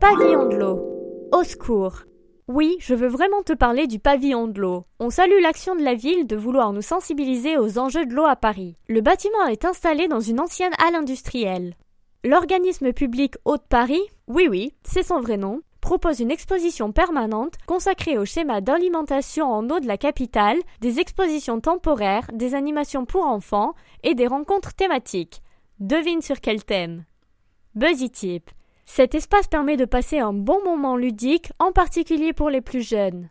Pavillon de l'eau. Au secours. Oui, je veux vraiment te parler du pavillon de l'eau. On salue l'action de la ville de vouloir nous sensibiliser aux enjeux de l'eau à Paris. Le bâtiment est installé dans une ancienne halle industrielle. L'organisme public Eau de Paris, oui oui, c'est son vrai nom, propose une exposition permanente consacrée au schéma d'alimentation en eau de la capitale, des expositions temporaires, des animations pour enfants et des rencontres thématiques. Devine sur quel thème Buzzy Tip. Cet espace permet de passer un bon moment ludique, en particulier pour les plus jeunes.